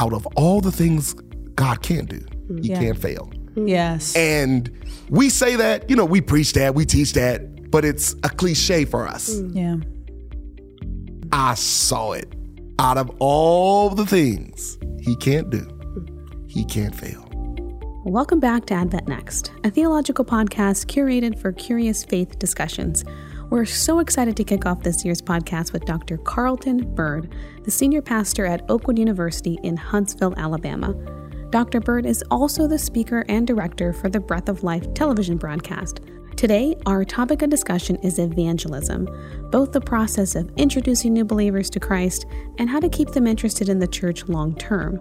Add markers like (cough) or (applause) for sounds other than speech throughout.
out of all the things God can do, He Yeah. can't fail. Yes. And we say that, you know, we preach that, we teach that, but it's a cliche for us. Mm. yeah. I saw it. Out of all the things He can't do, He can't fail. Welcome back to Advent Next, a theological podcast curated for curious faith discussions. We're so excited to kick off this year's podcast with Dr. Carlton Byrd, the senior pastor at Oakwood University in Huntsville, Alabama. Dr. Byrd is also the speaker and director for the Breath of Life television broadcast. Today, our topic of discussion is evangelism, both the process of introducing new believers to Christ and how to keep them interested in the church long term.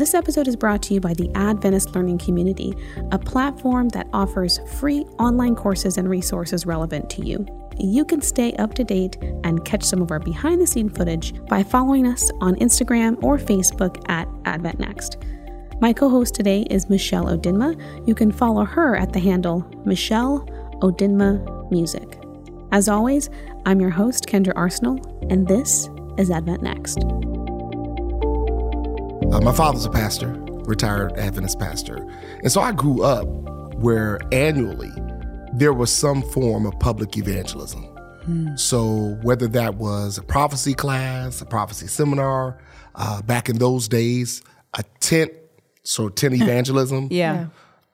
This episode is brought to you by the Adventist Learning Community, a platform that offers free online courses and resources relevant to you. You can stay up to date and catch some of our behind the scene footage by following us on Instagram or Facebook at AdventNext. My co host today is Michelle Odinma. You can follow her at the handle Michelle Odinma Music. As always, I'm your host, Kendra Arsenault, and this is Advent Next. Uh, my father's a pastor, retired Adventist pastor. And so I grew up where annually there was some form of public evangelism. So whether that was a prophecy class, a prophecy seminar, uh, back in those days, a tent, so tent (laughs) evangelism. Yeah.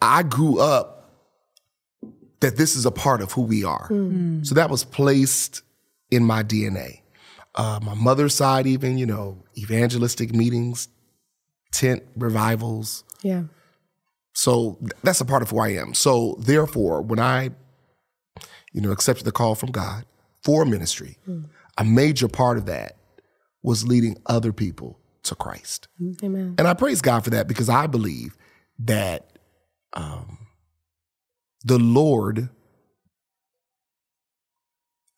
I grew up that this is a part of who we are. So that was placed in my DNA. Uh, my mother's side, even, you know, evangelistic meetings, tent revivals. Yeah. So that's a part of who I am. So therefore, when I, you know, accepted the call from God for ministry, a major part of that was leading other people to Christ. Amen. And I praise God for that because I believe that um, the Lord,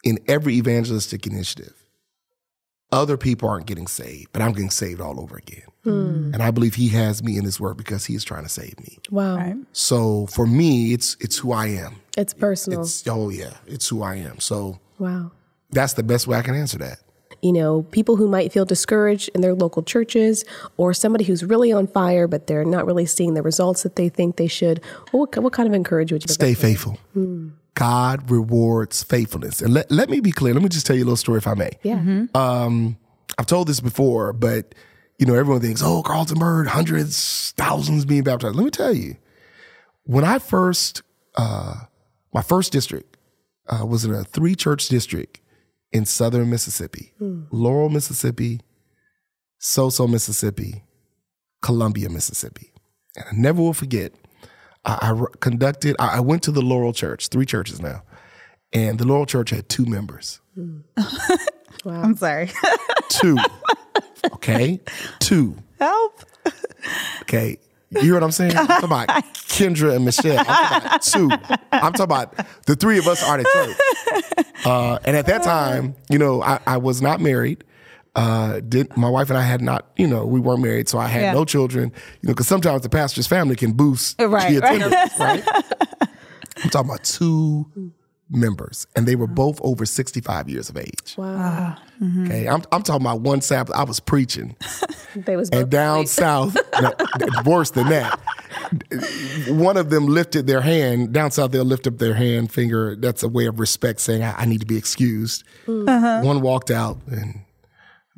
in every evangelistic initiative, other people aren't getting saved, but I'm getting saved all over again. Hmm. And I believe He has me in His work because He is trying to save me. Wow. Right. So for me, it's it's who I am. It's personal. It's oh yeah, it's who I am. So wow. that's the best way I can answer that. You know, people who might feel discouraged in their local churches or somebody who's really on fire, but they're not really seeing the results that they think they should. What, what kind of encouragement would you give? Stay faithful. Hmm. God rewards faithfulness. And let, let me be clear. Let me just tell you a little story if I may. Yeah. Um, I've told this before, but you know, everyone thinks, oh, Carlton Byrd, hundreds, thousands being baptized. Let me tell you, when I first, uh, my first district uh, was in a three church district in southern Mississippi Laurel, Mississippi, Soso, Mississippi, Columbia, Mississippi. And I never will forget, I, I conducted, I, I went to the Laurel Church, three churches now, and the Laurel Church had two members. Wow, (laughs) I'm sorry. (laughs) Two. okay? Two. Help. Okay. You hear what I'm saying? I'm talking about (laughs) Kendra and Michelle. I'm talking about two. I'm talking about the three of us are at church. Uh, and at that time, you know, I, I was not married. Uh, did my wife and I had not, you know, we weren't married, so I had Yeah. no children. You know, because sometimes the pastor's family can boost Right, the attendance, right? right? I'm talking about two members, and they were both over 65 years of age. Wow. Ah, mm-hmm. Okay, I'm, I'm talking about one Sabbath. I was preaching, (laughs) They was and down asleep. south, (laughs) no, worse than that. One of them lifted their hand. Down south, they'll lift up their hand, finger. That's a way of respect, saying, I, I need to be excused. Mm. Uh-huh. One walked out, and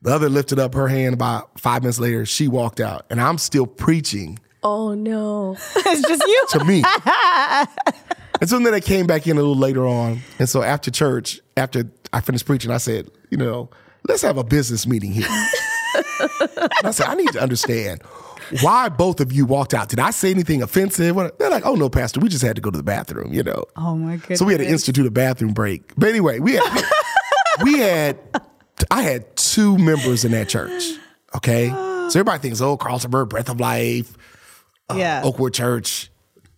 the other lifted up her hand. About five minutes later, she walked out, and I'm still preaching Oh no. (laughs) It's just you. to me. (laughs) and so then they came back in a little later on. And so after church, after I finished preaching, I said, you know, let's have a business meeting here. and I said, I need to understand why both of you walked out. Did I say anything offensive? They're like, oh no, Pastor, we just had to go to the bathroom, you know. Oh my goodness. So we had to institute a bathroom break. But anyway, we had we had I had two members in that church. Okay. So everybody thinks, oh, Carlton Byrd, Breath of Life, uh, yeah. Oakwood Church,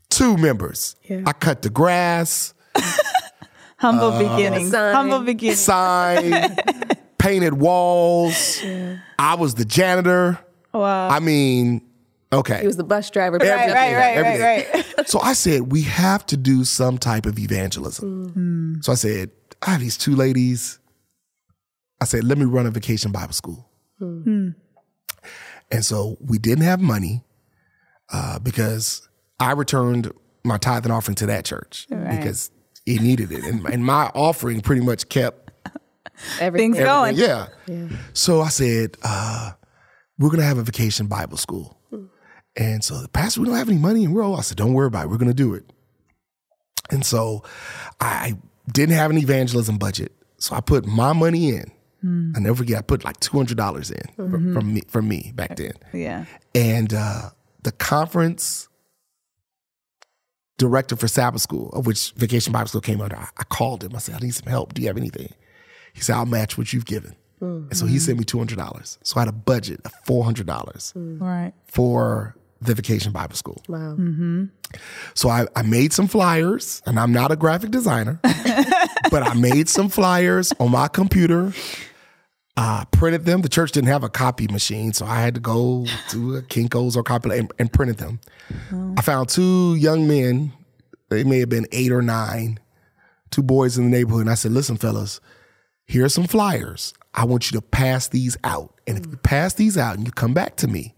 two members. Yeah. I cut the grass, Humble uh, beginnings. Sign. Humble beginnings. sign, (laughs) painted walls. I was the janitor. Wow. I mean, okay. He was the bus driver. right, everything, right, right, right, everything. right. So I said, we have to do some type of evangelism. Mm-hmm. So I said, I have these two ladies. I said, let me run a vacation Bible school. And so we didn't have money uh, because I returned my tithe and offering to that church because it needed it. And, and my offering pretty much kept (laughs) Everything. Things going. yeah. So I said, uh, we're going to have a vacation Bible school. And so the pastor, we don't have any money and we're all, I said, don't worry about it. We're going to do it. And so I didn't have an evangelism budget. So I put my money in. Hmm. I never forget, I put like $200 in from, mm-hmm. from me, from me back then. Yeah. And uh, the conference director for Sabbath School, of which Vacation Bible School came under, I, I called him. I said, I need some help. Do you have anything? He said, I'll match what you've given. Mm. And so he sent me $200. So I had a budget of $400 mm. Right. for the Vacation Bible School. Wow. Mm-hmm. So I, I made some flyers, and I'm not a graphic designer, (laughs) but I made some flyers on my computer. I printed them. The church didn't have a copy machine, so I had to go (laughs) to a Kinko's or copy and, and printed them. Oh. I found two young men. They may have been eight or nine, two boys in the neighborhood, and I said, "Listen, fellas, here are some flyers. I want you to pass these out, and if you pass these out and you come back to me,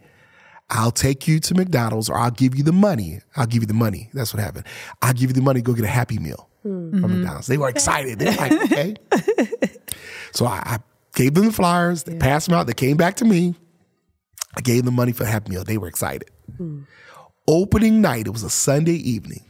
I'll take you to McDonald's or I'll give you the money. I'll give you the money. That's what happened. I'll give you the money, go get a Happy Meal from mm-hmm. McDonald's. They were (laughs) excited. They were like, okay. (laughs) so I, I gave them the flyers, they passed them out, they came back to me. I gave them money for the Happy Meal. They were excited. Hmm. Opening night, it was a Sunday evening.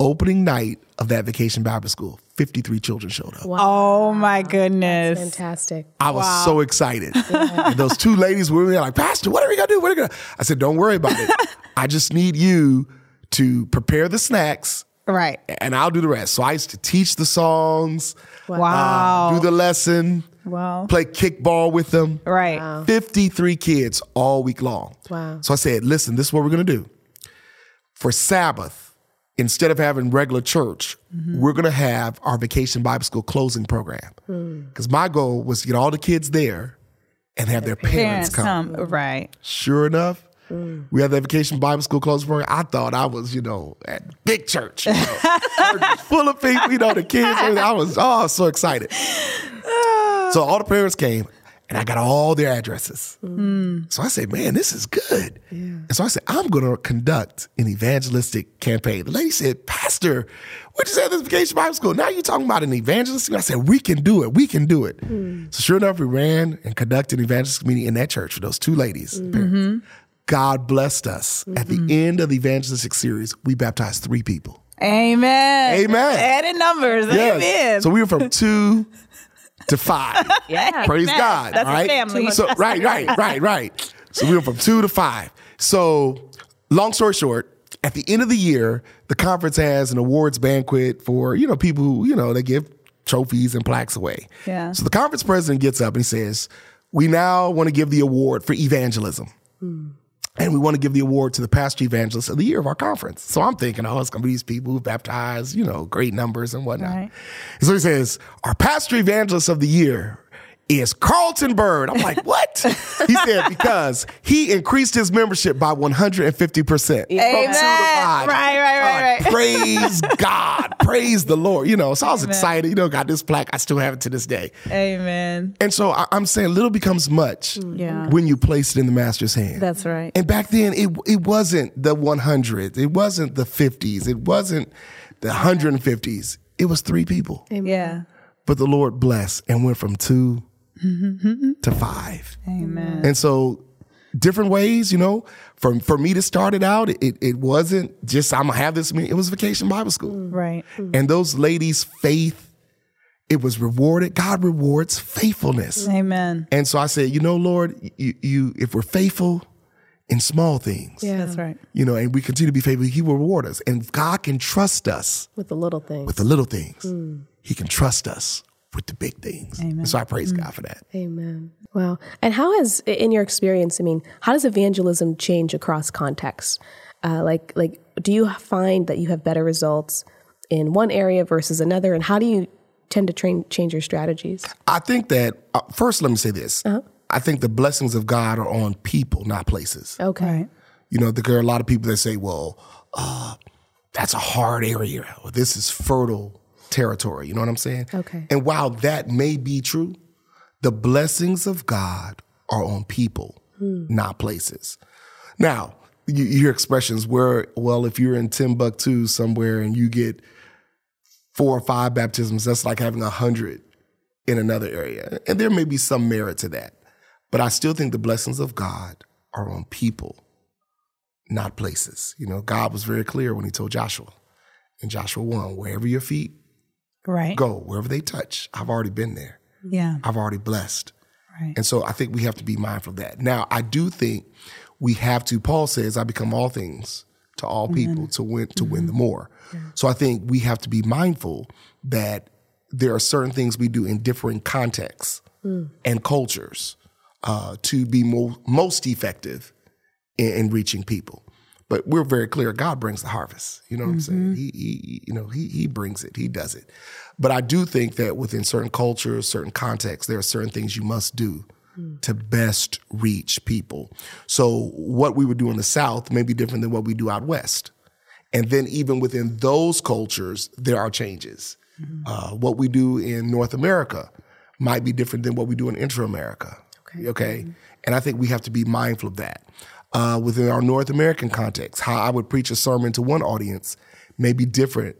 Opening night of that vacation Bible school, 53 children showed up. Oh my goodness. Fantastic. I was so excited. (laughs) And those two ladies were there like, Pastor, what are we gonna do? What are we gonna I said, Don't worry about it. (laughs) I just need you to prepare the snacks Right. and I'll do the rest. So I used to teach the songs, Um, wow. do the lesson, wow. play kickball with them. Right. 53 kids all week long. Wow. So I said, listen, this is what we're gonna do. For Sabbath, instead of having regular church, mm-hmm. we're gonna have our vacation Bible school closing program. Hmm. Because my goal was to get all the kids there and have their parents, Parents come. come. Right. Sure enough, Mm. we had that vacation Bible school closing program. I thought I was, you know, at big church, you know, Church full of people, you know, the kids. I was oh so excited. (sighs) so all the parents came, and I got all their addresses. Mm. So I said, man, this is good. And so I said, I'm going to conduct an evangelistic campaign. The lady said, Pastor, you say at this vacation Bible school? Now you're talking about an evangelist? I said, we can do it. We can do it. Mm. So sure enough, we ran and conducted an evangelistic meeting in that church for those two ladies. Mm-hmm. parents. God blessed us. At the mm-hmm. end of the evangelistic series, we baptized three people. Amen. Amen. Added numbers. Yes. Amen. So we were from two to five. (laughs) Yeah. Praise Amen. God. That's a family. So right, right, right, right. So we went from two to five. So long story short, at the end of the year, the conference has an awards banquet for, you know, people who, you know, they give trophies and plaques away. Yeah. So the conference president gets up and he says, We now want to give the award for evangelism. Hmm. And we want to give the award to the pastor evangelist of the year of our conference. So I'm thinking, oh, it's going to be these people who baptized, you know, great numbers and whatnot. Right. And so he says, our pastor evangelist of the year is Carlton Byrd. I'm like, what? (laughs) he said, because he increased his membership by 150%. From two to Amen. five. Right, right, right, like, right. Praise (laughs) God. Praise the Lord. You know, so I was excited. You know, got this plaque. I still have it to this day. Amen. And so I, I'm saying little becomes much mm-hmm. Yeah. when you place it in the master's hand. That's right. And back then, it it wasn't the 100s, it wasn't the 50s, it wasn't the 150s. It was three people. yeah. But the Lord blessed and went from 2 (laughs) to five. Amen. And so, different ways, you know. For for me to start it out, it it wasn't just I'm gonna have this. meeting. It was Vacation Bible School, Right. and those ladies' faith, it was rewarded. God rewards faithfulness. Amen. And so I said, you know, Lord, you, you if we're faithful in small things, Yeah. That's right. you know, and we continue to be faithful, He will reward us. And God can trust us With the little things. with the little things. He can trust us with the big things. And so I praise God for that. Amen. Wow. And how has, in your experience, I mean, how does evangelism change across contexts? Uh, like, like, do you find that you have better results in one area versus another? And how do you tend to train, change your strategies? I think that uh, first, let me say this. I think the blessings of God are on people, not places. Okay. Right. You know, there are a lot of people that say, well, uh, that's a hard area, or this is fertile territory. You know what I'm saying? Okay. And while that may be true, the blessings of God are on people. Hmm. not places. Now, you, you hear expressions where, well, if you're in Timbuktu somewhere and you get four or five baptisms, that's like having a hundred in another area. And there may be some merit to that. But I still think the blessings of God are on people, not places. You know, God was very clear when he told Joshua in Joshua 1 wherever your feet Right. go, wherever they touch, I've already been there. Yeah. I've already blessed. Right. And so I think we have to be mindful of that. Now, I do think we have to, Paul says, I become all things to all people to win to win the more. So I think we have to be mindful that there are certain things we do in different contexts and cultures uh, to be mo- most effective in, in reaching people. But we're very clear. God brings the harvest. You know what I'm saying? Mm-hmm. He, he, you know, he he brings it. He does it. But I do think that within certain cultures, certain contexts, there are certain things you must do mm. to best reach people. So what we would do in the South may be different than what we do out west. And then even within those cultures, there are changes. Mm-hmm. Uh, what we do in North America might be different than what we do in Intra America. Okay. Okay. Mm-hmm. And I think we have to be mindful of that. Uh, within our North American context, how I would preach a sermon to one audience may be different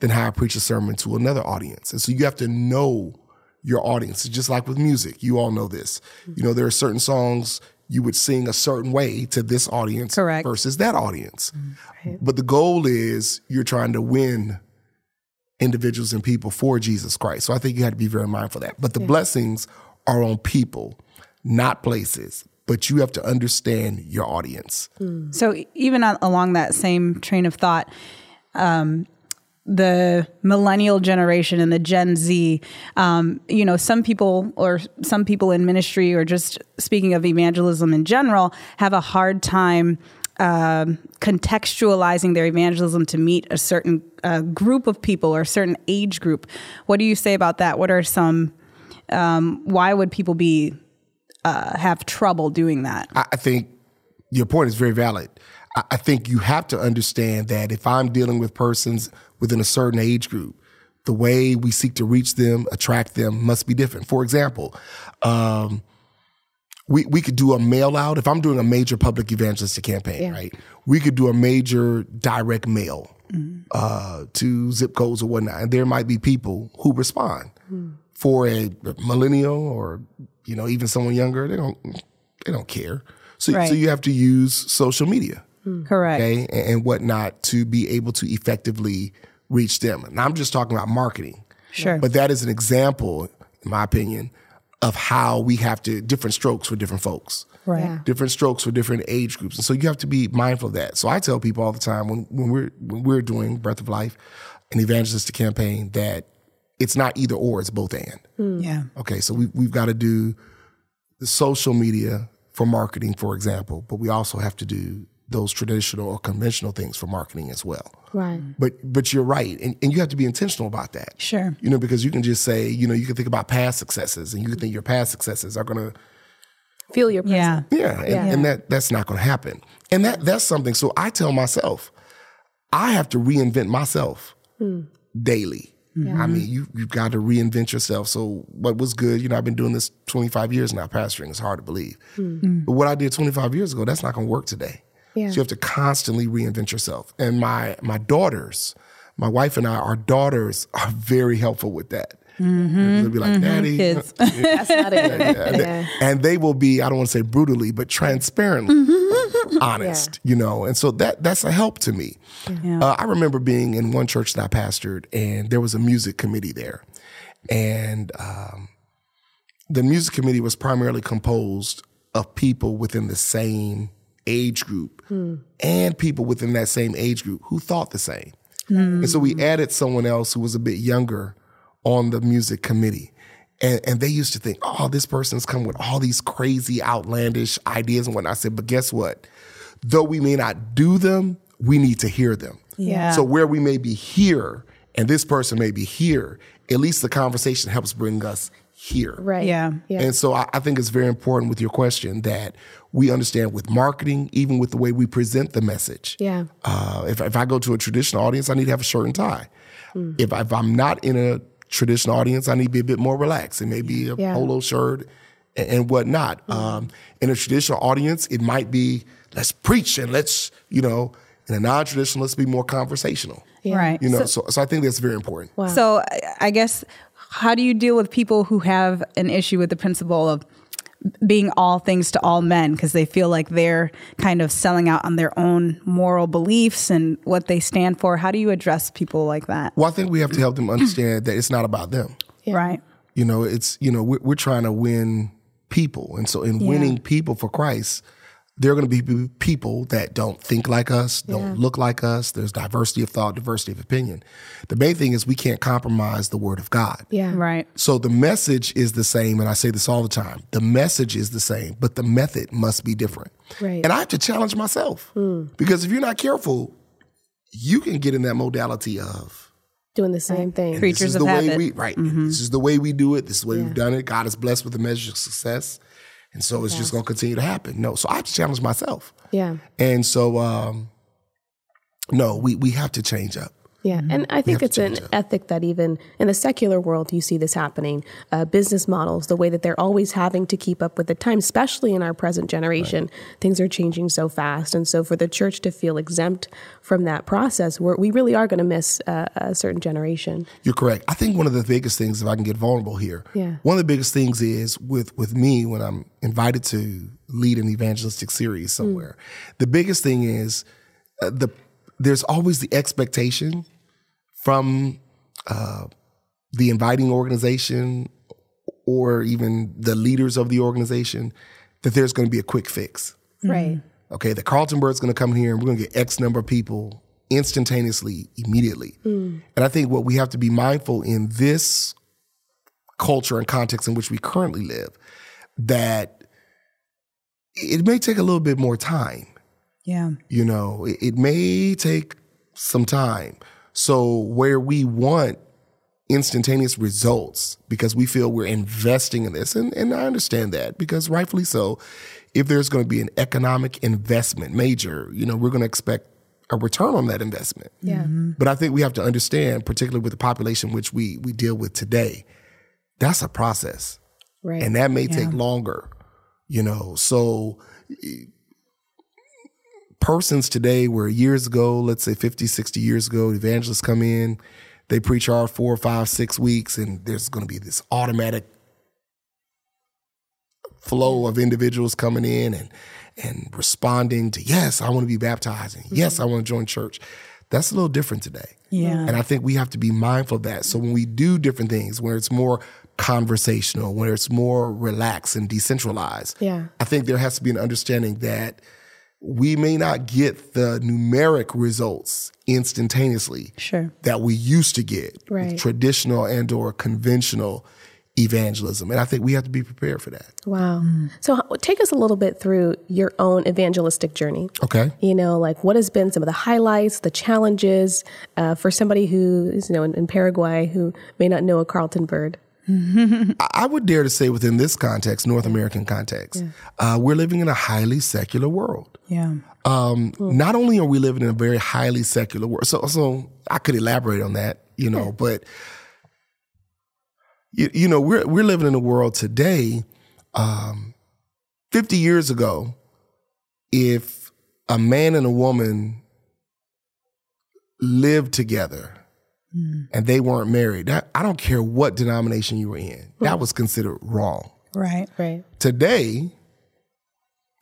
than how I preach a sermon to another audience. And so you have to know your audience. It's just like with music. You all know this. You know, there are certain songs you would sing a certain way to this audience Correct. versus that audience. But the goal is you're trying to win individuals and people for Jesus Christ. So I think you have to be very mindful of that. But the blessings are on people, not places. But you have to understand your audience. So even on, along that same train of thought, um, the millennial generation and the Gen Z, um, you know, some people or some people in ministry or just speaking of evangelism in general have a hard time um, contextualizing their evangelism to meet a certain uh, group of people or a certain age group. What do you say about that? What are some? Um, why would people be uh, have trouble doing that? I, think your point is very valid. I, I think you have to understand that if I'm dealing with persons within a certain age group, the way we seek to reach them, attract them, must be different. For example, um, we we could do a mail out. If I'm doing a major public evangelistic campaign, right? We could do a major direct mail uh, to zip codes or whatnot, and there might be people who respond. For a millennial or you know even someone younger, they don't they don't care. So Right. so you have to use social media hmm. Correct. okay, and, and whatnot to be able to effectively reach them. And I'm just talking about marketing. Sure. But that is an example, in my opinion, of how we have to different strokes for different folks. Right. Yeah. Different strokes for different age groups. And so you have to be mindful of that. So I tell people all the time when, when we're when we're doing Breath of Life, an evangelistic campaign, that it's not either or, it's both and. Hmm. Yeah. Okay, so we, we've got to do the social media for marketing, for example, but we also have to do those traditional or conventional things for marketing as well. Right. Hmm. But but you're right, and, and you have to be intentional about that. Sure. You know, because you can just say, you know, you can think about past successes, and you can think your past successes are going to Feel your presence. Yeah. yeah, and, and that that's not going to happen. And that that's something. So I tell myself, I have to reinvent myself hmm. daily. I mean, you you've got to reinvent yourself. So what was good? You know, I've been doing this 25 years now. Pastoring is hard to believe, hmm. but what I did 25 years ago, that's not going to work today. Yeah. So you have to constantly reinvent yourself. And my my daughters, my wife and I, our daughters are very helpful with that. Mm-hmm. They'll be like, mm-hmm. "Daddy, Kids. (laughs) That's not it. they, Yeah. and they will be i don't want to say brutally but transparently mm-hmm. (laughs) honest you know and so that that's a help to me. Uh, i remember being in one church that i pastored and there was a music committee there. And um, the music committee was primarily composed of people within the same age group and people within that same age group who thought the same. And so we added someone else who was a bit younger on the music committee. And, and they used to think, oh, this person's come with all these crazy, outlandish ideas and whatnot. I said, but guess what? Though we may not do them, we need to hear them. Yeah. So where we may be here and this person may be here, at least the conversation helps bring us here. Right. Yeah. Yeah. And so I, I think it's very important with your question that we understand with marketing, even with the way we present the message. Yeah. Uh, if, if I go to a traditional audience, I need to have a shirt and tie. If, if I'm not in a traditional audience, I need to be a bit more relaxed. It may be a Yeah. polo shirt and, and whatnot. Um, in a traditional audience, it might be let's preach and let's you know. In a non-traditional, let's be more conversational. Right. You know, so, so I think that's very important. Wow. So I- I guess how do you deal with people who have an issue with the principle of being all things to all men because they feel like they're kind of selling out on their own moral beliefs and what they stand for? How do you address people like that? Well, I think we have to help them understand that it's not about them. Right. You know, it's you know we're, we're trying to win people, and so in winning people for Christ, there are going to be people that don't think like us, don't look like us. There's diversity of thought, diversity of opinion. The main thing is we can't compromise the Word of God. yeah. Right. So the message is the same, and I say this all the time. The message is the same, but the method must be different. Right. And I have to challenge myself hmm. because if you're not careful, you can get in that modality of Doing the same thing. Creatures this is of the way habit. we right. Mm-hmm. This is the way we do it. This is the way we've done it. God is blessed with a measure of success, and so it's just going to continue to happen. No, so I have to challenge myself, Yeah. and so um, no, we we have to change up. Yeah, and I think it's an ethic that even in the secular world you see this happening. Uh, business models, the way that they're always having to keep up with the time, especially in our present generation, things are changing so fast, and so for the church to feel exempt from that process, we're, we really are going to miss uh, a certain generation. You're correct. I think one of the biggest things, if I can get vulnerable here, Yeah. one of the biggest things is with with me when I'm invited to lead an evangelistic series somewhere. The biggest thing is uh, the there's always the expectation from uh, the inviting organization or even the leaders of the organization that there's going to be a quick fix Right. okay, the Carlton Byrd's going to come here and we're going to get X number of people instantaneously, immediately. And I think what we have to be mindful in this culture and context in which we currently live, that it may take a little bit more time. Yeah. You know, it, it may take some time. So where we want instantaneous results because we feel we're investing in this, and, and I understand that because rightfully so, if there's going to be an economic investment, major, you know, we're going to expect a return on that investment. Yeah. Mm-hmm. But I think we have to understand, particularly with the population which we we deal with today, that's a process Right. and that may take longer you know so persons today where years ago let's say 50 60 years ago evangelists come in they preach our four five six weeks and there's going to be this automatic flow of individuals coming in and and responding to yes i want to be baptized and mm-hmm. yes i want to join church that's a little different today Yeah. and I think we have to be mindful of that. So when we do different things, where it's more conversational, where it's more relaxed and decentralized, Yeah. I think there has to be an understanding that we may not get the numeric results instantaneously Sure. that we used to get Right. with traditional and or conventional evangelism. And I think we have to be prepared for that. Wow. So take us a little bit through your own evangelistic journey. Okay. You know, like what has been some of the highlights, the challenges uh, for somebody who is, you know, in, in Paraguay who may not know a Carlton Byrd. (laughs) I I would dare to say within this context, North American context, uh, we're living in a highly secular world. Yeah. um, not only are we living in a very highly secular world, so so I could elaborate on that, you know, but you, you know we're we're living in a world today. Um, Fifty years ago, if a man and a woman lived together Mm. and they weren't married, that, I don't care what denomination you were in, that was considered wrong. Right. Right. Today,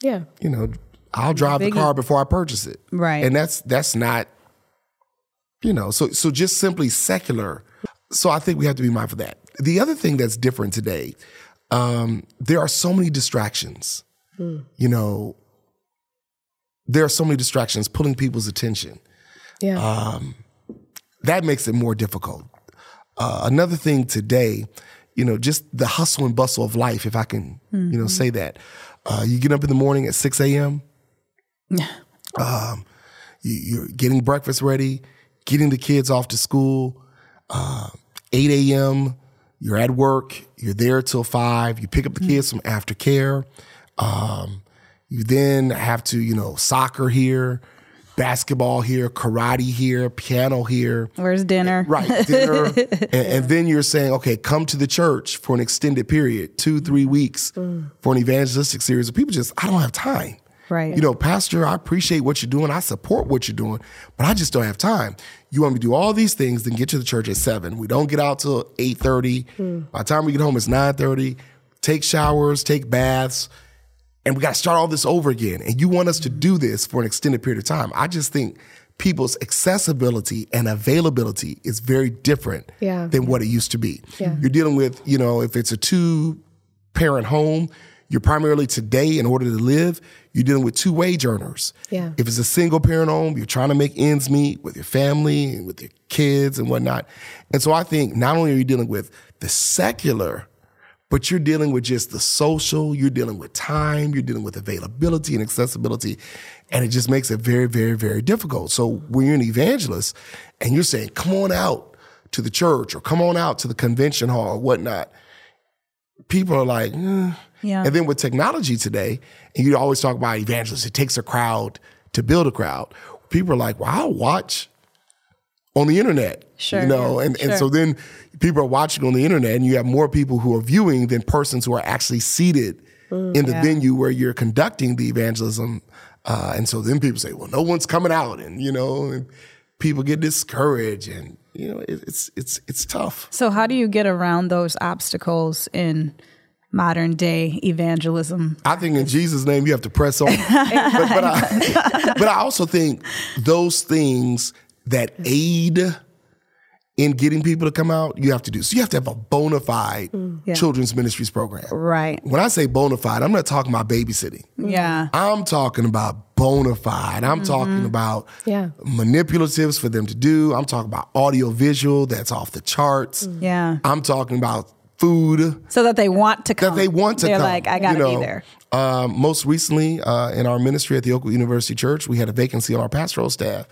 Yeah. you know, I'll drive the car before I purchase it. Right. And that's that's not, you know, so so just simply secular. So I think we have to be mindful of that. The other thing that's different today, um, there are so many distractions. Hmm. You know, there are so many distractions pulling people's attention. Yeah. Um, That makes it more difficult. Uh, another thing today, you know, just the hustle and bustle of life, if I can, you know, say that. Uh, you get up in the morning at 6 a.m., um, you, you're getting breakfast ready, getting the kids off to school, uh, 8 a.m., you're at work, you're there till 5, you pick up the kids from aftercare. Um, you then have to, you know, soccer here. Basketball here, karate here, piano here. Where's dinner? Eh, right, dinner. (laughs) and, and then you're saying, okay, come to the church for an extended period, two, three weeks mm. for an evangelistic series. People just, I don't have time. Right. You know, Pastor, I appreciate what you're doing. I support what you're doing, but I just don't have time. You want me to do all these things, then get to the church at seven. We don't get out till eight thirty. Hmm. By the time we get home, it's nine thirty. Take showers, take baths, and we got to start all this over again. And you want us to do this for an extended period of time. I just think people's accessibility and availability is very different Yeah. than what it used to be. Yeah. You're dealing with, you know, if it's a two parent home, you're primarily today, in order to live, you're dealing with two wage earners. Yeah. If it's a single parent home, you're trying to make ends meet with your family and with your kids and whatnot. And so I think not only are you dealing with the secular, but you're dealing with just the social, you're dealing with time, you're dealing with availability and accessibility. And it just makes it very, very, very difficult. So when you're an evangelist and you're saying, come on out to the church or come on out to the convention hall or whatnot, people are like, eh. Yeah. And then with technology today, and you always talk about evangelists, it takes a crowd to build a crowd. People are like, well, I'll watch on the internet. Sure, You know, yeah, and, and so then people are watching on the internet and you have more people who are viewing than persons who are actually seated in the Mm, yeah. venue where you're conducting the evangelism. Uh, and so then people say, well, no one's coming out. And, you know, and people get discouraged and, you know, it, it's, it's, it's tough. So, how do you get around those obstacles in modern day evangelism? I think in Jesus' name you have to press on. (laughs) but, but, I, (laughs) but I also think those things that aid in getting people to come out, you have to do. So you have to have a bona fide Yeah. children's ministries program. Right. When I say bona fide, I'm not talking about babysitting. Yeah. I'm talking about bona fide. I'm talking about Yeah. manipulatives for them to do. I'm talking about audio visual that's off the charts. Yeah. I'm talking about food So that they want to come. that they want to They're come. like, I gotta you be there. Um, most recently, uh, in our ministry at the Oakwood University Church, we had a vacancy on our pastoral staff.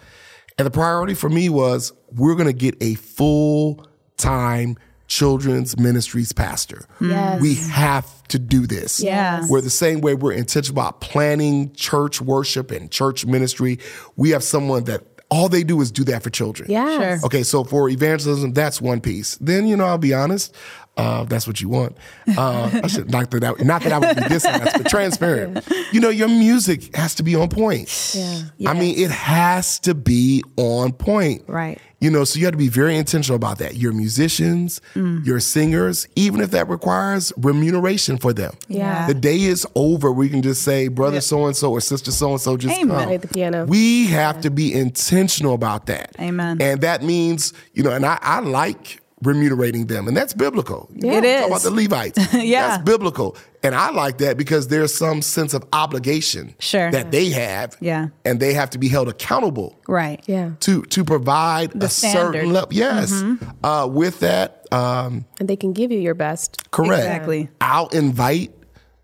And the priority for me was we're going to get a full time children's ministries pastor. Yes. We have to do this. Yes. We're the same way we're intentional about planning church worship and church ministry. We have someone that all they do is do that for children. Yes. Sure. Okay, so for evangelism, that's one piece. Then you know, I'll be honest. Uh, if that's what you want. Uh, I should not that I, not that I would be dishonest, but transparent. You know, your music has to be on point. Yeah. I mean, it has to be on point. Right. You know, so you have to be very intentional about that. Your musicians, Mm. your singers, even if that requires remuneration for them. Yeah. The day is over We can just say, brother so and so or sister so and so just Amen. come. Play the piano. We have to be intentional about that. Amen. And that means, you know, and I, I like remunerating them, and that's biblical. You It know, is. Talk about the Levites. (laughs) Yeah. That's biblical. And I like that because there's some sense of obligation Sure. that they have. Yeah. And they have to be held accountable Right. Yeah. to to provide a standard. certain level. Yes. Uh, with that, um, And they can give you your best. correct. Exactly. I'll invite,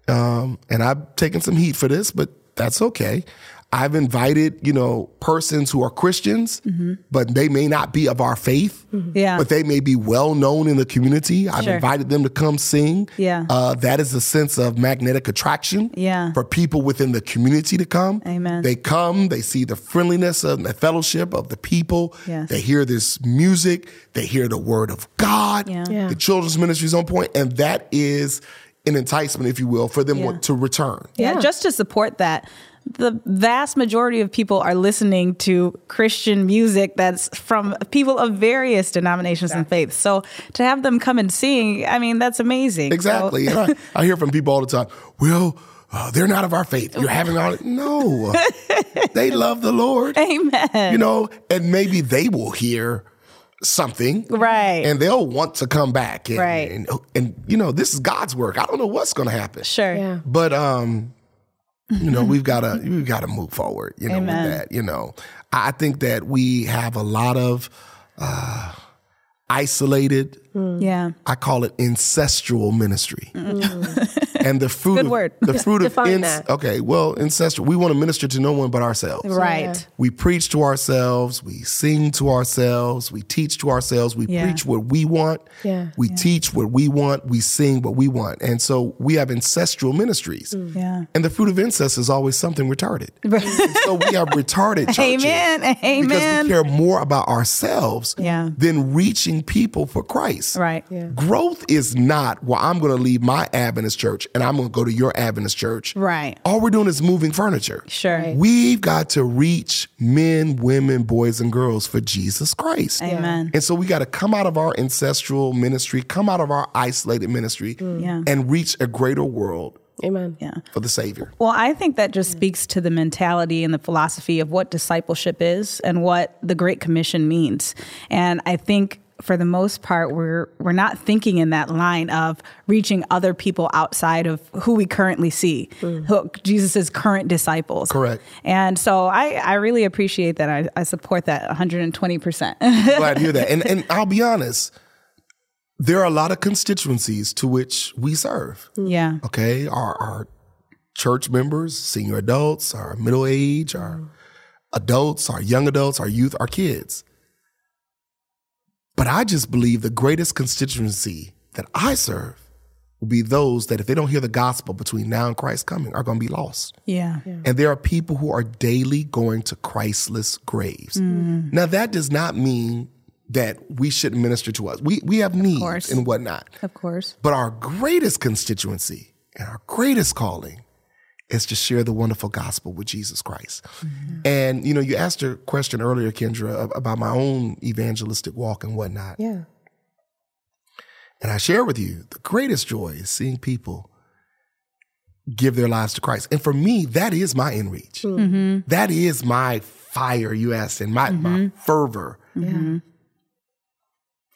um, and I've taken some heat for this, but that's okay. I've invited, you know, persons who are Christians, but they may not be of our faith. Yeah. But they may be well known in the community. I've Sure. invited them to come sing. Yeah. Uh, that is a sense of magnetic attraction. Yeah. For people within the community to come. Amen. They come, they see the friendliness of the fellowship of the people. Yes. They hear this music, they hear the word of God. Yeah. Yeah. The children's ministry is on point, and that is an enticement, if you will, for them Yeah. to return. Yeah, Yeah. just to support that. The vast majority of people are listening to Christian music that's from people of various denominations and faiths. So to have them come and sing, I mean, that's amazing. Exactly. And I, I hear from people all the time, well, uh, they're not of our faith. You're having all (laughs) no. they love the Lord. amen. You know, and maybe they will hear something. Right. And they'll want to come back. And, Right. And, and, you know, this is God's work. I don't know what's going to happen. sure. Yeah. But um, you know, (laughs) we've got to we've got to move forward. You know, Amen. with that. You know, I think that we have a lot of uh, isolated. Yeah. I call it ancestral ministry. And the fruit Good of, word. the fruit of Define ins- that. okay well ancestral we want to minister to no one but ourselves Right. we preach to ourselves we sing to ourselves we teach to ourselves we Yeah. preach what we want Yeah. we teach what we want we sing what we want and so we have ancestral ministries mm. Yeah. and the fruit of incest is always something retarded (laughs) so we have retarded (laughs) churches Amen. Amen because we care more about ourselves Yeah. than reaching people for Christ. Right. Growth is not, well, I'm going to leave my Adventist church and I'm going to go to your Adventist church. Right. All we're doing is moving furniture. Sure. We've got to reach men, women, boys, and girls for Jesus Christ. Amen. And so we got to come out of our ancestral ministry, come out of our isolated ministry, mm. Yeah. and reach a greater world Amen. Yeah. for the Savior. Well, I think that just speaks to the mentality and the philosophy of what discipleship is and what the Great Commission means. And I think for the most part, we're we're not thinking in that line of reaching other people outside of who we currently see, mm. who Jesus' current disciples. Correct. And so I, I really appreciate that. I, I support that 120%. Glad to hear that. And (laughs) and I'll be honest, there are a lot of constituencies to which we serve. yeah. Okay, our our church members, senior adults, our middle age, our mm. adults, our young adults, our youth, our kids. But I just believe the greatest constituency that I serve will be those that if they don't hear the gospel between now and Christ's coming are going to be lost. Yeah. And there are people who are daily going to Christless graves. Mm. Now, that does not mean that we shouldn't minister to us. We, we have needs course. and whatnot. Of course. But our greatest constituency and our greatest calling is to share the wonderful gospel with Jesus Christ. Mm-hmm. And, you know, you asked a question earlier, Kendra, about my own evangelistic walk and whatnot. Yeah. And I share with you the greatest joy is seeing people give their lives to Christ. And for me, that is my in reach. Mm-hmm. That is my fire, you asked, and my, my mm-hmm. fervor. Yeah.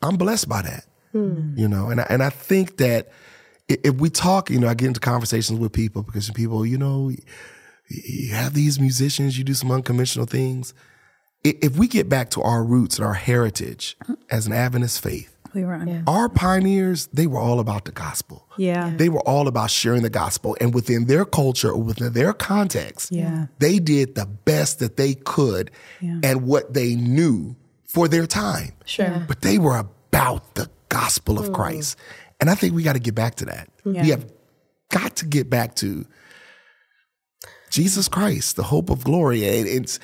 I'm blessed by that. Hmm. You know, and I, and I think that i- if we talk, you know, I get into conversations with people because people, you know, you have these musicians, you do some unconventional things. If we get back to our roots and our heritage as an Adventist faith, We were on. our pioneers, they were all about the gospel. Yeah. They were all about sharing the gospel. And within their culture, or within their context, Yeah. they did the best that they could and what they knew for their time. Sure. But they were about the gospel of mm-hmm. Christ. And I think we got to get back to that. We have got to get back to Jesus Christ, the hope of glory. And it's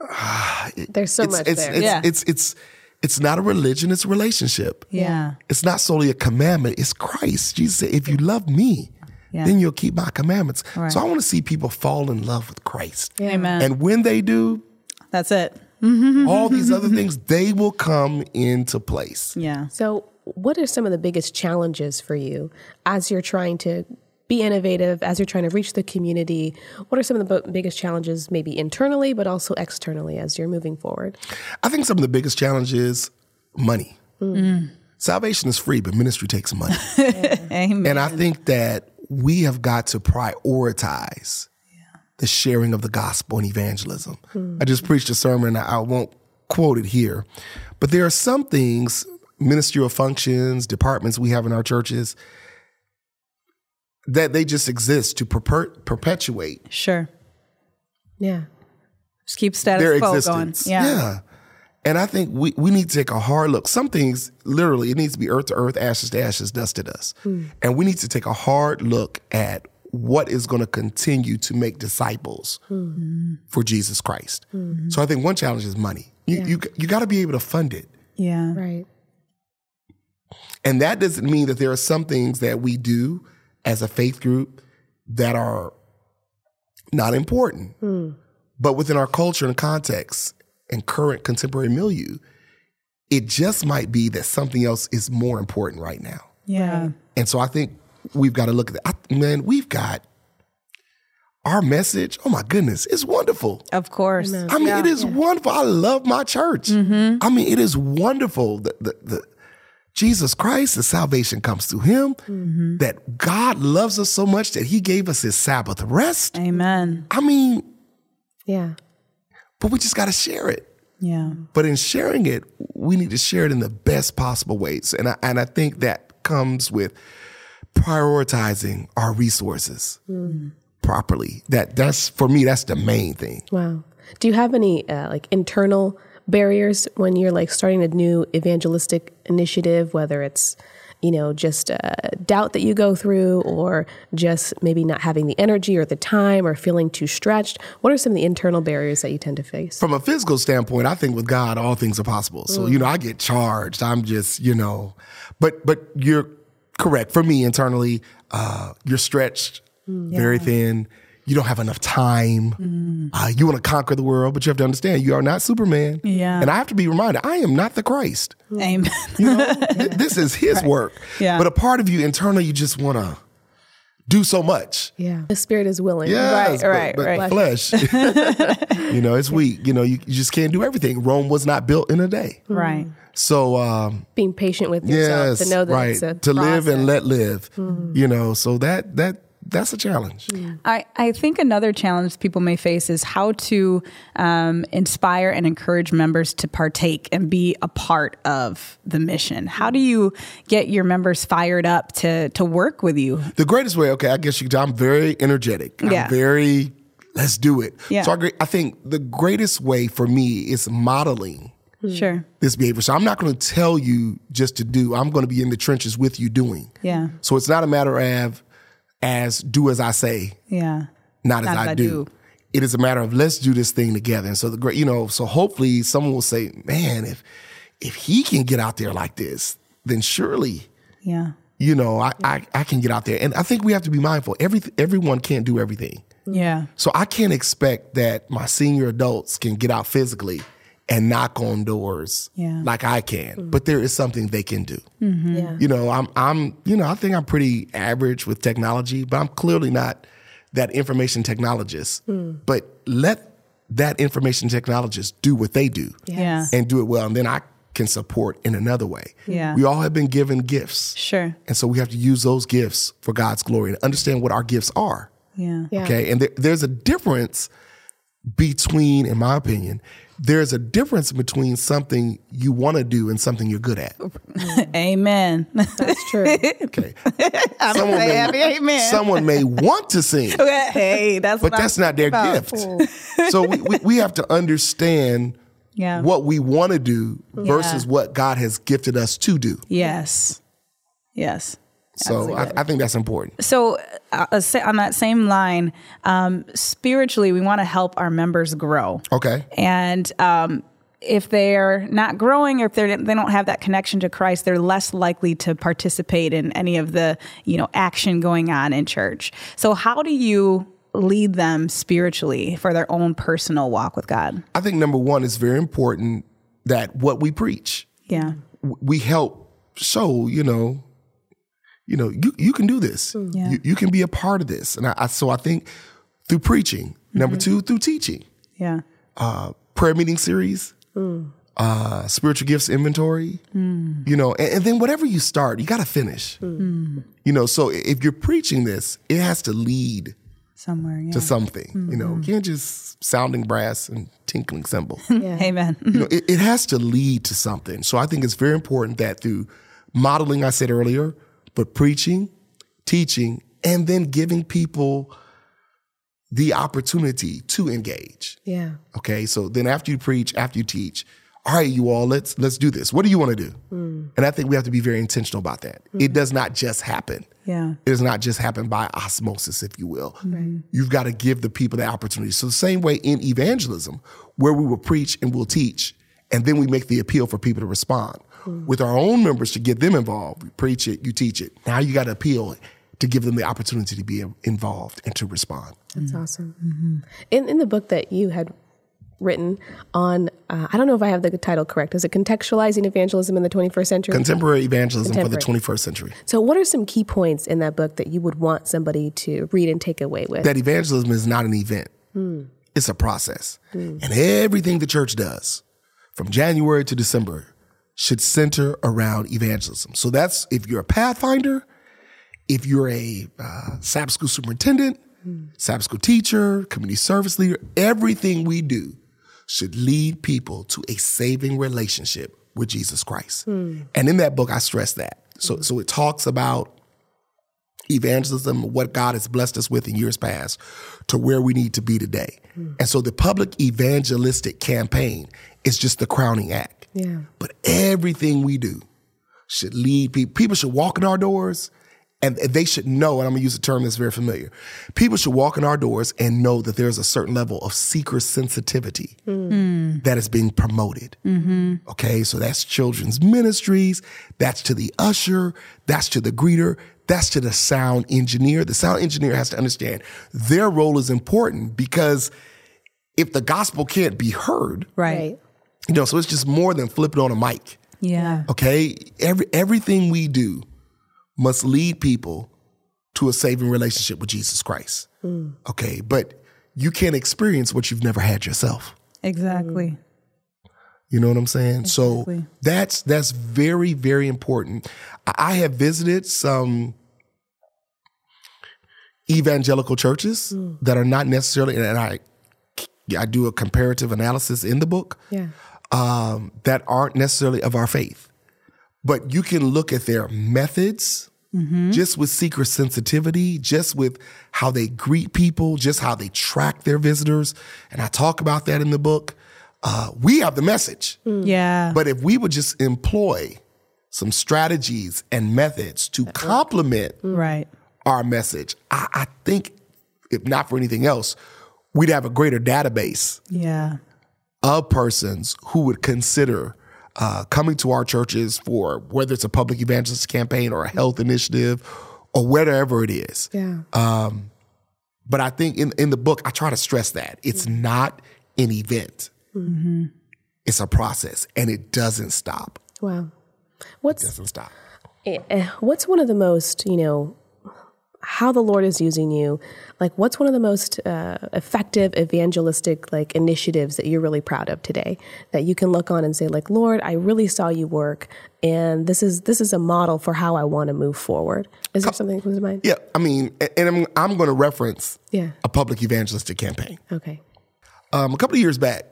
ah, There's so it's, much it's, there. It's, Yeah. it's it's it's not a religion, it's a relationship. Yeah. It's not solely a commandment, it's Christ. Jesus said, if you love me, Yeah. then you'll keep my commandments. Right. So I want to see people fall in love with Christ. Amen. And when they do, That's it. all these other things, they will come into place. Yeah. So, what are some of the biggest challenges for you as you're trying to be innovative, as you're trying to reach the community? What are some of the b- biggest challenges, maybe internally, but also externally, as you're moving forward? I think some of the biggest challenges money. Mm. Salvation is free, but ministry takes money. (laughs) Amen. and I think that we have got to prioritize the sharing of the gospel and evangelism. I mm. just preached a sermon, and I won't quote it here, but there are some things, ministerial functions, departments we have in our churches, that they just exist to perper- perpetuate Sure. Yeah. Just keep status their quo existence. going. Yeah. And I think we, we need to take a hard look. Some things, literally, it needs to be earth to earth, ashes to ashes, dust to dust. Hmm. And we need to take a hard look at what is going to continue to make disciples hmm. for Jesus Christ. Hmm. So I think one challenge is money. You, you, you got to be able to fund it. Yeah. Right. And that doesn't mean that there are some things that we do as a faith group that are not important. Hmm. But within our culture and context and current contemporary milieu, it just might be that something else is more important right now. Yeah. And so I think we've got to look at that. I, man, we've got our message. Oh my goodness, it's wonderful. Of course. Mm-hmm. I mean, it is wonderful. I love my church. I mean, it is wonderful that the, the Jesus Christ, the salvation comes through Him. That God loves us so much that He gave us His Sabbath rest. Amen. I mean, Yeah. but we just got to share it. Yeah. But in sharing it, we need to share it in the best possible ways. And I, and I think that comes with prioritizing our resources properly. That that's for me. That's the main thing. Wow. Do you have any uh, like internal barriers when you're like starting a new evangelistic initiative, whether it's you know just uh, doubt that you go through, or just maybe not having the energy or the time, or feeling too stretched? What are some of the internal barriers that you tend to face? From a physical standpoint, I think with God, all things are possible. So you know, I get charged. I'm just you know, but but you're correct. For me internally, uh, you're stretched, very thin. You don't have enough time. Uh, you want to conquer the world, but you have to understand you are not Superman. Yeah. And I have to be reminded, I am not the Christ. Amen. (laughs) You know, Th- (laughs) this is His work. Yeah. But a part of you internally, you just want to do so much. Yeah, the spirit is willing. Yes, but- right, but, right. flesh, (laughs) you know, it's weak. You know, you, you just can't do everything. Rome was not built in a day. right. So, um, Being patient with yourself yes, to know that right, it's a to live and let live. You know, so that that that's a challenge. I, I think another challenge people may face is how to um, inspire and encourage members to partake and be a part of the mission. How do you get your members fired up to to work with you? The greatest way, okay, I guess you could. I'm very energetic. Yeah. I'm very. Let's do it. Yeah. So I, I think the greatest way for me is modeling Sure. this behavior. So I'm not going to tell you just to do. I'm going to be in the trenches with you doing. Yeah. So it's not a matter of as do as I say, Yeah. not as Not as I, I do. do. It is a matter of let's do this thing together. And so the great, you know, so hopefully someone will say, man, if if he can get out there like this, then surely, Yeah. you know, I I, I can get out there. And I think we have to be mindful. Every everyone can't do everything. Yeah. So I can't expect that my senior adults can get out physically and knock on doors Yeah. like I can. Mm-hmm. But there is something they can do. Mm-hmm. Yeah. You know, I'm I'm you know, I think I'm pretty average with technology, but I'm clearly not that information technologist. Hmm. But let that information technologist do what they do Yeah. and do it well and then I can support in another way. Yeah. We all have been given gifts. Sure. And so we have to use those gifts for God's glory and understand what our gifts are. Yeah. Yeah. Okay. And there, there's a difference between, in my opinion, there's a difference between something you want to do and something you're good at. (laughs) Amen. That's true. (laughs) Okay. someone, may, happy amen. someone may want to sing, (laughs) hey, that's but what I'm that's not their about. gift. so we, we, we have to understand Yeah. what we want to do versus Yeah. what God has gifted us to do. Yes. Yes. So I, I think that's important. So, uh, uh, on that same line, um, spiritually, we want to help our members grow. Okay. And um, if they're not growing, or if they they don't have that connection to Christ, they're less likely to participate in any of the you know action going on in church. So, how do you lead them spiritually for their own personal walk with God? I think number one, it's very important that what we preach, Yeah. we help show, you know, you know, you, you can do this. Hmm. Yeah. You, you can be a part of this. And I, I so I think through preaching, number mm-hmm. two, through teaching, Yeah. uh, prayer meeting series, hmm. uh, spiritual gifts inventory, hmm. you know, and, and then whatever you start, you got to finish. You know, so if you're preaching this, it has to lead Somewhere. Yeah. to something. You know, you can't just sounding brass and tinkling cymbal. (laughs) Amen. you know, it, it has to lead to something. So I think it's very important that through modeling, I said earlier, but preaching, teaching, and then giving people the opportunity to engage. Yeah. Okay, so then after you preach, after you teach, all right, you all, let's let's do this. What do you want to do? Mm. And I think we have to be very intentional about that. It mm-hmm. does not just happen. Yeah. It does not just happen by osmosis, if you will. Right. Mm-hmm. You've got to give the people the opportunity. So the same way in evangelism, where we will preach and we'll teach, and then we make the appeal for people to respond. Hmm. With our own members to get them involved, we preach it, you teach it. Now you got to appeal to give them the opportunity to be involved and to respond. That's awesome. Mm-hmm. In in the book that you had written on, uh, I don't know if I have the title correct. Is it contextualizing evangelism in the 21st century? Contemporary evangelism for the 21st century. so, what are some key points in that book that you would want somebody to read and take away with? that evangelism is not an event. Hmm. It's a process. Hmm. And everything the church does from January to December should center around evangelism. So that's if you're a pathfinder, if you're a uh, Sabbath school superintendent, Sabbath school teacher, community service leader, everything we do should lead people to a saving relationship with Jesus Christ. Hmm. And in that book, I stress that. So, hmm. so it talks about evangelism, what God has blessed us with in years past, to where we need to be today. Hmm. And so the public evangelistic campaign is just the crowning act. Yeah. But everything we do should lead people. People should walk in our doors and they should know, and I'm gonna use a term that's very familiar. People should walk in our doors and know that there's a certain level of seeker sensitivity mm. that is being promoted. Mm-hmm. Okay, so that's children's ministries, that's to the usher, that's to the greeter, that's to the sound engineer. The sound engineer has to understand their role is important because if the gospel can't be heard, Right. You know, so it's just more than flipping on a mic. Yeah. Okay, every everything we do must lead people to a saving relationship with Jesus Christ. Hmm. Okay, but you can't experience what you've never had yourself. Exactly. Hmm. You know what I'm saying? Exactly. So that's that's very very important. I I have visited some evangelical churches hmm. that are not necessarily, and I I do a comparative analysis in the book Yeah. Um, that aren't necessarily of our faith. But you can look at their methods, just with seeker sensitivity, just with how they greet people, just how they track their visitors. And I talk about that in the book. Uh, we have the message. Yeah. But if we would just employ some strategies and methods to complement right. our message, I, I think, if not for anything else, we'd have a greater database Yeah. Of persons who would consider uh, coming to our churches for whether it's a public evangelist campaign or a health initiative or whatever it is. Yeah. But I think in, in the book, I try to stress that it's not an event, it's a process and it doesn't stop. wow. What's doesn't stop. eh, what's one of the most you know how the lord is using you like what's one of the most uh, effective evangelistic like initiatives that you're really proud of today that you can look on and say like lord i really saw you work and this is this is a model for how i want to move forward is there something that comes to mind Yeah, I mean, and I'm, I'm going to reference Yeah. a public evangelistic campaign. okay Um, a couple of years back,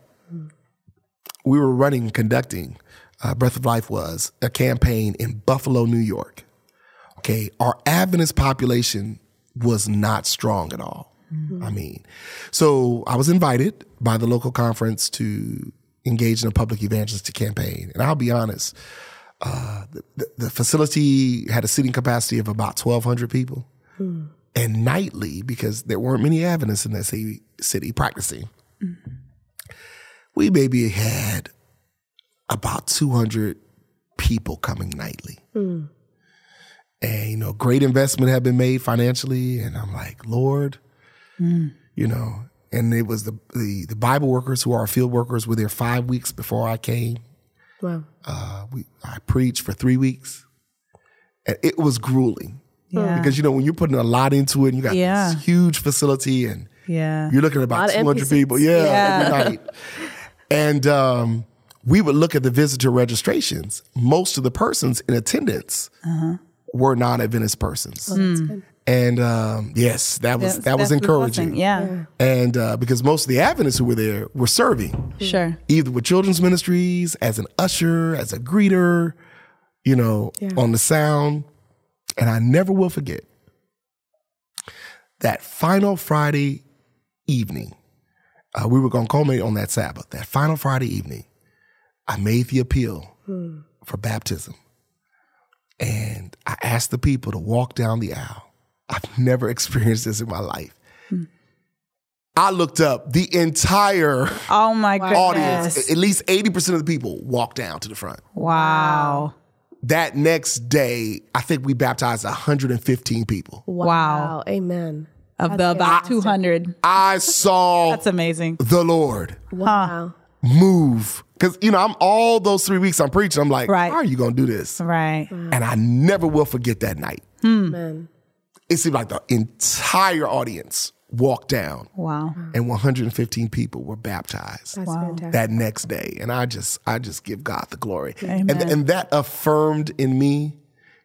we were running, conducting, uh, Breath of Life was a campaign in Buffalo, New York. Okay, our Adventist population was not strong at all. Mm-hmm. I mean, so I was invited by the local conference to engage in a public evangelistic campaign. And I'll be honest, uh, the, the, facility had a seating capacity of about 1,200 people. Hmm. And nightly, because there weren't many Adventists in that city, city practicing, mm-hmm. we maybe had about 200 people coming nightly. Hmm. And, you know, great investment had been made financially. And I'm like, Lord, you know, and it was the, the, the Bible workers who are field workers were there five weeks before I came. wow Uh, we, I preached for three weeks. And it was grueling. Yeah. Because, you know, when you're putting a lot into it and you got Yeah. this huge facility and Yeah. you're looking at about 200 people. Yeah, Yeah. every night. And um, we would look at the visitor registrations. Most of the persons in attendance Uh-huh. Were non-Adventist persons. Hmm. And um, yes, that was That's- that was that's the encouraging. blessing. Yeah. And uh, because most of the Adventists who were there were serving, Sure. either with children's ministries, as an usher, as a greeter, you know, on the sound. And I never will forget that final Friday evening. Uh, we were going to culminate on that Sabbath. That final Friday evening, I made the appeal for baptism. And I asked the people to walk down the aisle. I've (laughs) never experienced this in my life. I looked up the entire Oh my (laughs) goodness. audience, at least 80% of the people walked down to the front. Wow. That next day, I think we baptized 115 people. Wow. amen Of the about 200. I saw (laughs) That's amazing. the Lord wow move. Because, you know, I'm all those three weeks I'm preaching, I'm like, Right. how are you going to do this? Right. And I never will forget that night. amen It seemed like the entire audience walked down Wow. and 115 people were baptized. that's fantastic that next day and i just i just give god the glory Amen. and, and that affirmed in me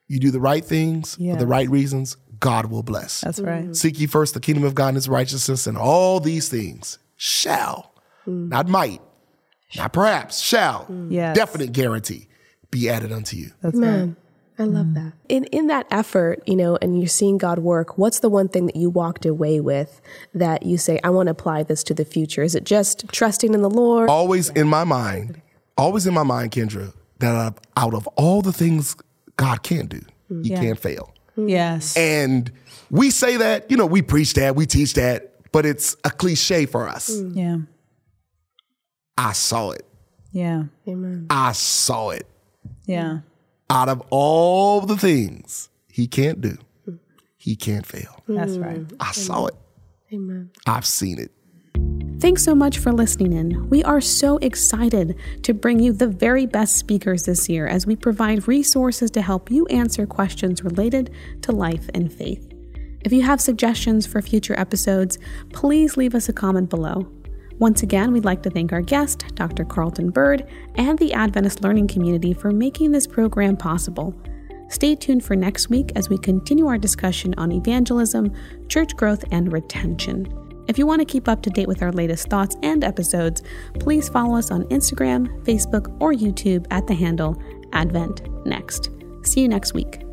you do the right things for the right reasons god will bless That's right. Mm-hmm. seek ye first the kingdom of god and his righteousness and all these things shall mm. not might not perhaps shall mm. Yes. definite guarantee be added unto you That's right. I love mm-hmm. that. In in that effort, you know, and you're seeing God work, what's the one thing that you walked away with that you say, I want to apply this to the future? Is it just trusting in the Lord? Always in my mind, always in my mind, Kendra, that out of- out of all the things God can do, mm. He Yeah. can't fail. Mm. Yes. And we say that, you know, we preach that, we teach that, but it's a cliche for us. yeah. I saw it. Yeah. Amen. I saw it. Yeah. Out of all the things He can't do, He can't fail. That's right. Mm. I saw it. Amen. I've seen it. Thanks so much for listening in. We are so excited to bring you the very best speakers this year as we provide resources to help you answer questions related to life and faith. If you have suggestions for future episodes, please leave us a comment below. Once again, we'd like to thank our guest, Dr. Carlton Byrd, and the Adventist Learning Community for making this program possible. Stay tuned for next week as we continue our discussion on evangelism, church growth, and retention. If you want to keep up to date with our latest thoughts and episodes, please follow us on Instagram, Facebook, or YouTube at the handle Advent Next. See you next week.